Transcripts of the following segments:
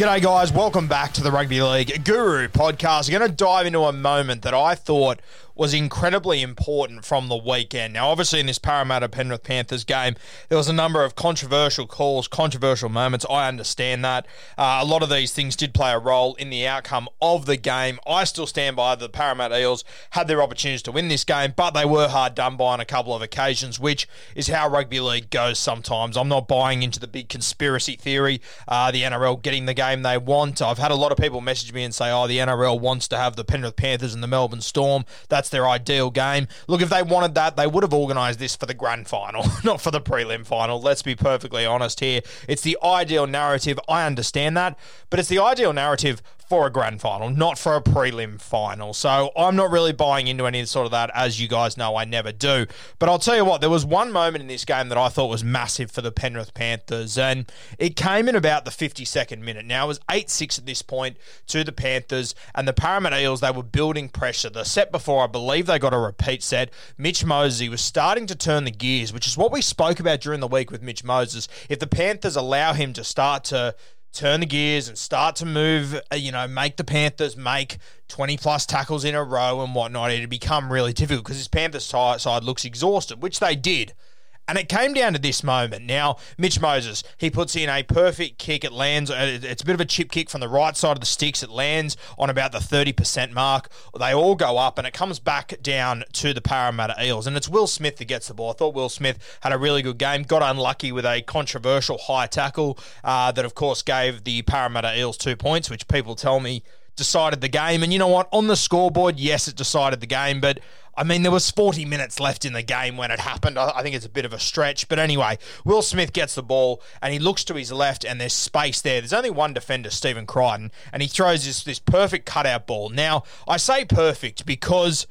G'day, guys. Welcome back to the Rugby League Guru podcast. We're going to dive into a moment that I thought was incredibly important from the weekend. Now, obviously, in this Parramatta Penrith Panthers game, there was a number of controversial calls, controversial moments. I understand that. Uh, a lot of these things did play a role in the outcome of the game. I still stand by the Parramatta Eels had their opportunities to win this game, but they were hard done by on a couple of occasions, which is how rugby league goes sometimes. I'm not buying into the big conspiracy theory, uh, the NRL getting the game they want. I've had a lot of people message me and say, oh, the NRL wants to have the Penrith Panthers and the Melbourne Storm. That's their ideal game. Look, if they wanted that, they would have organised this for the grand final, not for the prelim final. Let's be perfectly honest here. It's the ideal narrative. I understand that, but it's the ideal narrative for a grand final, not for a prelim final. So I'm not really buying into any sort of that, as you guys know, I never do. But I'll tell you what, there was one moment in this game that I thought was massive for the Penrith Panthers, and it came in about the 52nd minute. Now it was 8 6 at this point to the Panthers, and the Parramatta Eels, they were building pressure. The set before, I believe they got a repeat set. Mitch Moses was starting to turn the gears, which is what we spoke about during the week with Mitch Moses. If the Panthers allow him to start to turn the gears and start to move, uh, you know, make the Panthers make 20 plus tackles in a row and whatnot, it'd become really difficult because his Panthers side looks exhausted, which they did. And it came down to this moment. Now, Mitch Moses, he puts in a perfect kick. It lands, uh, it's a bit of a chip kick from the right side of the sticks. It lands on about the 30% mark. They all go up and it comes back down to the Parramatta Eels. And it's Will Smith that gets the ball. I thought Will Smith had a really good game. Got unlucky with a controversial high tackle uh, that, of course, gave the Parramatta Eels two points, which people tell me decided the game. And you know what? On the scoreboard, yes, it decided the game, but I mean, there was 40 minutes left in the game when it happened. I, think it's a bit of a stretch. But anyway, Will Smith gets the ball and he looks to his left and there's space there. There's only one defender, Stephen Crichton, and he throws this, this perfect cutout ball. Now, I say perfect because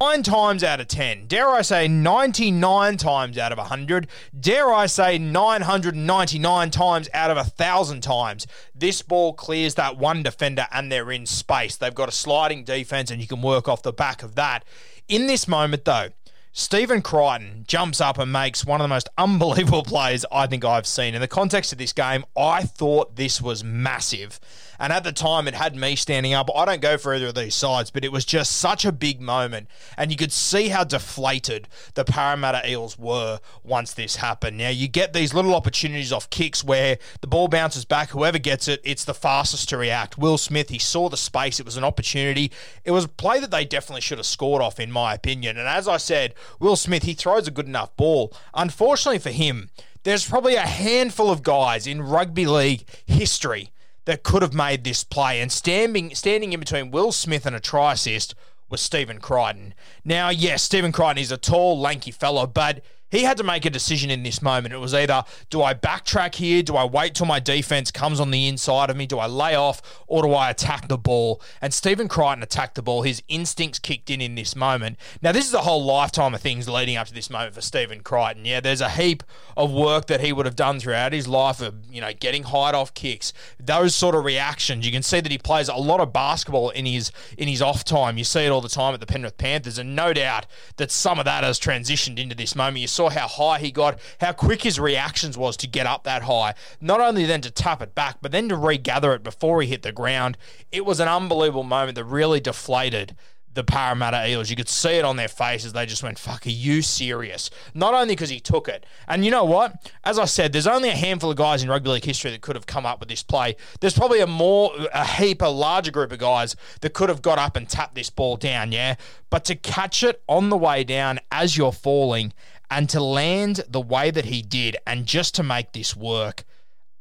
nine times out of 10, dare I say 99 times out of 100, dare I say 999 times out of 1,000 times, this ball clears that one defender and they're in space. They've got a sliding defense and you can work off the back of that. In this moment, though, Stephen Crichton jumps up and makes one of the most unbelievable plays I think I've seen. In the context of this game, I thought this was massive. And at the time, it had me standing up. I don't go for either of these sides, but it was just such a big moment. And you could see how deflated the Parramatta Eels were once this happened. Now, you get these little opportunities off kicks where the ball bounces back. Whoever gets it, it's the fastest to react. Will Smith, he saw the space. It was an opportunity. It was a play that they definitely should have scored off, in my opinion. And as I said, Will Smith, he throws a good enough ball. Unfortunately for him, there's probably a handful of guys in rugby league history that could have made this play. And standing standing in between Will Smith and a try assist was Stephen Crichton. Now, yes, Stephen Crichton is a tall, lanky fellow, but he had to make a decision in this moment. It was either do I backtrack here? Do I wait till my defense comes on the inside of me? Do I lay off or do I attack the ball? And Stephen Crichton attacked the ball. His instincts kicked in in this moment. Now, this is a whole lifetime of things leading up to this moment for Stephen Crichton. Yeah, there's a heap of work that he would have done throughout his life of, you know, getting hide off kicks, those sort of reactions. You can see that he plays a lot of basketball in his in his off time. You see it all the time at the Penrith Panthers, and no doubt that some of that has transitioned into this moment. You saw how high he got, how quick his reactions was to get up that high. Not only then to tap it back, but then to regather it before he hit the ground. It was an unbelievable moment that really deflated the Parramatta Eels. You could see it on their faces. They just went, fuck, are you serious? Not only because he took it. And you know what? As I said, there's only a handful of guys in rugby league history that could have come up with this play. There's probably a more, a heap, a larger group of guys that could have got up and tapped this ball down, yeah? But to catch it on the way down as you're falling and to land the way that he did and just to make this work,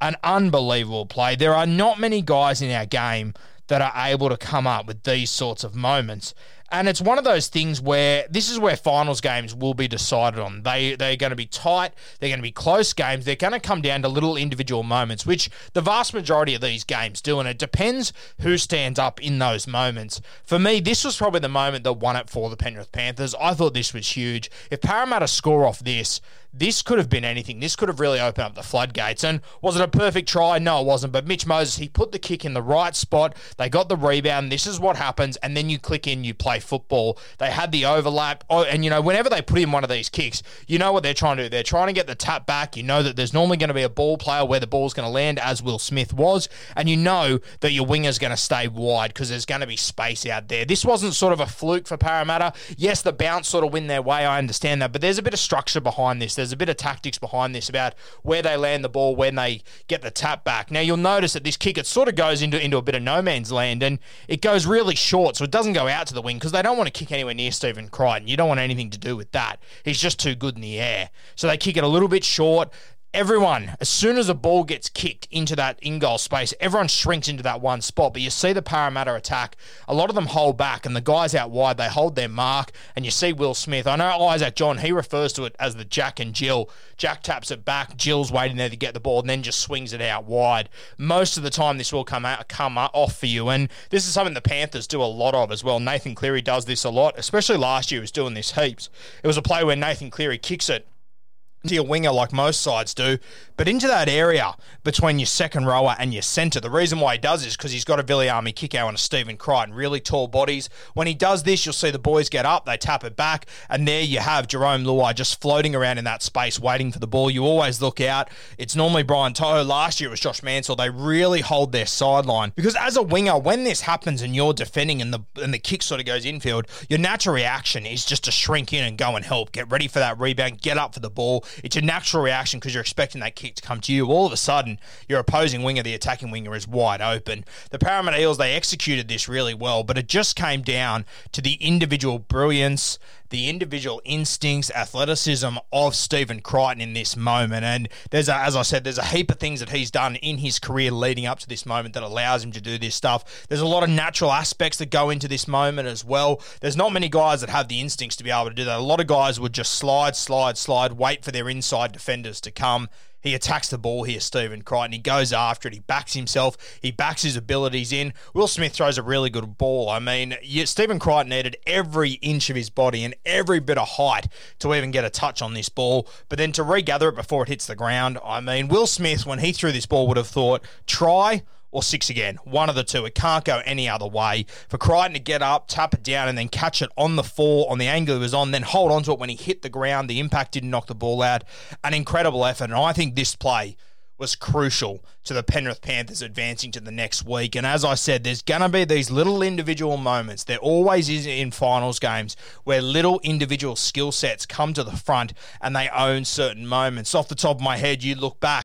an unbelievable play. There are not many guys in our game that are able to come up with these sorts of moments. And it's one of those things where this is where finals games will be decided on. They they're going to be tight. They're going to be close games. They're going to come down to little individual moments, which the vast majority of these games do. And it depends who stands up in those moments. For me, this was probably the moment that won it for the Penrith Panthers. I thought this was huge. If Parramatta score off this, this could have been anything. This could have really opened up the floodgates. And was it a perfect try? No, it wasn't. But Mitch Moses, he put the kick in the right spot. They got the rebound. This is what happens. And then you click in, you play football. They had the overlap. Oh, and, you know, whenever they put in one of these kicks, you know what they're trying to do. They're trying to get the tap back. You know that there's normally going to be a ball player where the ball's going to land, as Will Smith was. And you know that your winger's going to stay wide because there's going to be space out there. This wasn't sort of a fluke for Parramatta. Yes, the bounce sort of win their way. I understand that. But there's a bit of structure behind this. There's a bit of tactics behind this about where they land the ball when they get the tap back. Now you'll notice that this kick it sort of goes into into a bit of no man's land and it goes really short, so it doesn't go out to the wing because they don't want to kick anywhere near Stephen Crichton. You don't want anything to do with that. He's just too good in the air, so they kick it a little bit short everyone, as soon as a ball gets kicked into that in goal space, everyone shrinks into that one spot. But you see the Parramatta attack, a lot of them hold back, and the guys out wide, they hold their mark. And you see Will Smith. I know Isaac John, he refers to it as the Jack and Jill. Jack taps it back, Jill's waiting there to get the ball, and then just swings it out wide. Most of the time, this will come out, come off for you. And this is something the Panthers do a lot of as well. Nathan Cleary does this a lot, especially last year, he was doing this heaps. It was a play where Nathan Cleary kicks it to your winger like most sides do, but into that area between your second rower and your centre. The reason why he does is because he's got a Viliami Kikau and a Stephen Crichton, really tall bodies. When he does this, you'll see the boys get up, they tap it back, and there you have Jarome Luai just floating around in that space waiting for the ball. You always look out. It's normally Brian To'o. Last year it was Josh Mansour. They really hold their sideline because as a winger, when this happens and you're defending and the and the kick sort of goes infield, your natural reaction is just to shrink in and go and help, get ready for that rebound, get up for the ball it's a natural reaction because you're expecting that kick to come to you. All of a sudden, your opposing winger, the attacking winger, is wide open. The Parramatta Eels, they executed this really well, but it just came down to the individual brilliance, the individual instincts, athleticism of Stephen Crichton in this moment. And there's, a, as I said, there's a heap of things that he's done in his career leading up to this moment that allows him to do this stuff. There's a lot of natural aspects that go into this moment as well. There's not many guys that have the instincts to be able to do that. A lot of guys would just slide, slide, slide, wait for their inside defenders to come. He attacks the ball here, Stephen Crichton. He goes after it. He backs himself. He backs his abilities in. Will Smith throws a really good ball. I mean, Stephen Crichton needed every inch of his body and every bit of height to even get a touch on this ball. But then to regather it before it hits the ground, I mean, Will Smith, when he threw this ball, would have thought, try or six again. One of the two. It can't go any other way. For Crichton to get up, tap it down, and then catch it on the four, on the angle he was on, then hold on to it when he hit the ground. The impact didn't knock the ball out. An incredible effort. And I think this play was crucial to the Penrith Panthers advancing to the next week. And as I said, there's going to be these little individual moments. There always is in finals games where little individual skill sets come to the front and they own certain moments. Off the top of my head, you look back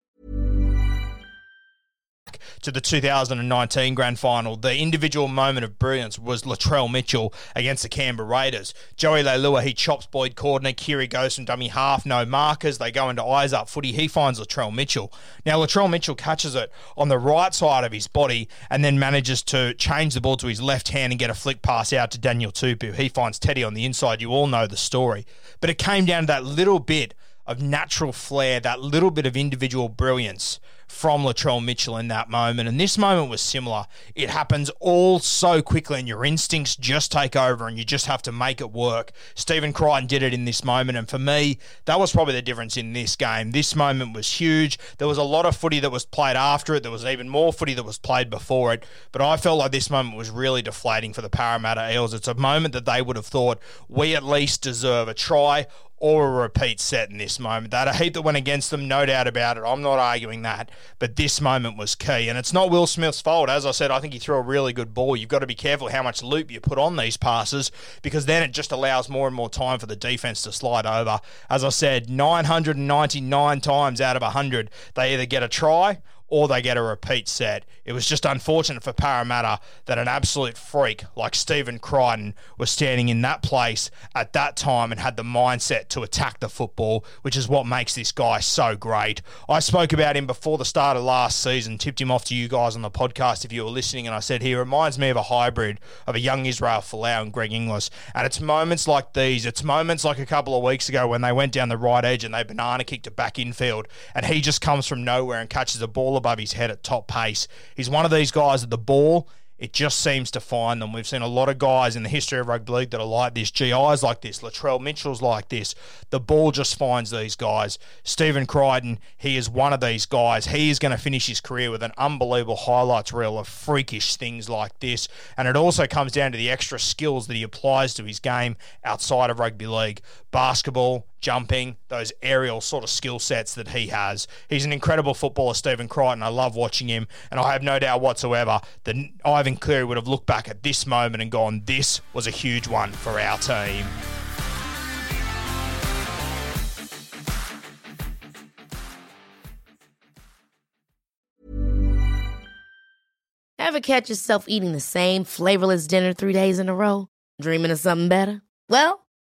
To the 2019 grand final. The individual moment of brilliance was Latrell Mitchell against the Canberra Raiders. Joey Leilua, he chops Boyd Cordner. Kiri goes from dummy half, no markers. They go into eyes up footy. He finds Latrell Mitchell. Now, Latrell Mitchell catches it on the right side of his body and then manages to change the ball to his left hand and get a flick pass out to Daniel Tupou. He finds Teddy on the inside. You all know the story. But it came down to that little bit of natural flair, that little bit of individual brilliance from Latrell Mitchell in that moment. And this moment was similar. It happens all so quickly, and your instincts just take over, and you just have to make it work. Stephen Crichton did it in this moment, and for me, that was probably the difference in this game. This moment was huge. There was a lot of footy that was played after it. There was even more footy that was played before it. But I felt like this moment was really deflating for the Parramatta Eels. It's a moment that they would have thought we at least deserve a try or a repeat set in this moment. Had a heap that went against them, no doubt about it. I'm not arguing that. But this moment was key. And it's not Will Smith's fault. As I said, I think he threw a really good ball. You've got to be careful how much loop you put on these passes because then it just allows more and more time for the defense to slide over. As I said, 999 times out of 100, they either get a try or they get a repeat set. It was just unfortunate for Parramatta that an absolute freak like Stephen Crichton was standing in that place at that time and had the mindset to attack the football, which is what makes this guy so great. I spoke about him before the start of last season, tipped him off to you guys on the podcast if you were listening, and I said he reminds me of a hybrid of a young Israel Folau and Greg Inglis. And it's moments like these, it's moments like a couple of weeks ago when they went down the right edge and they banana kicked it back infield, and he just comes from nowhere and catches a ball above his head at top pace. He's one of these guys at the ball. It just seems to find them. We've seen a lot of guys in the history of rugby league that are like this. GI's like this. Latrell Mitchell's like this. The ball just finds these guys. Stephen Crichton, he is one of these guys. He is going to finish his career with an unbelievable highlights reel of freakish things like this. And it also comes down to the extra skills that he applies to his game outside of rugby league. Basketball, jumping, those aerial sort of skill sets that he has. He's an incredible footballer, Stephen Crichton. I love watching him, and I have no doubt whatsoever that Ivan Cleary would have looked back at this moment and gone, this was a huge one for our team. Ever catch yourself eating the same flavorless dinner three days in a row? Dreaming of something better? Well,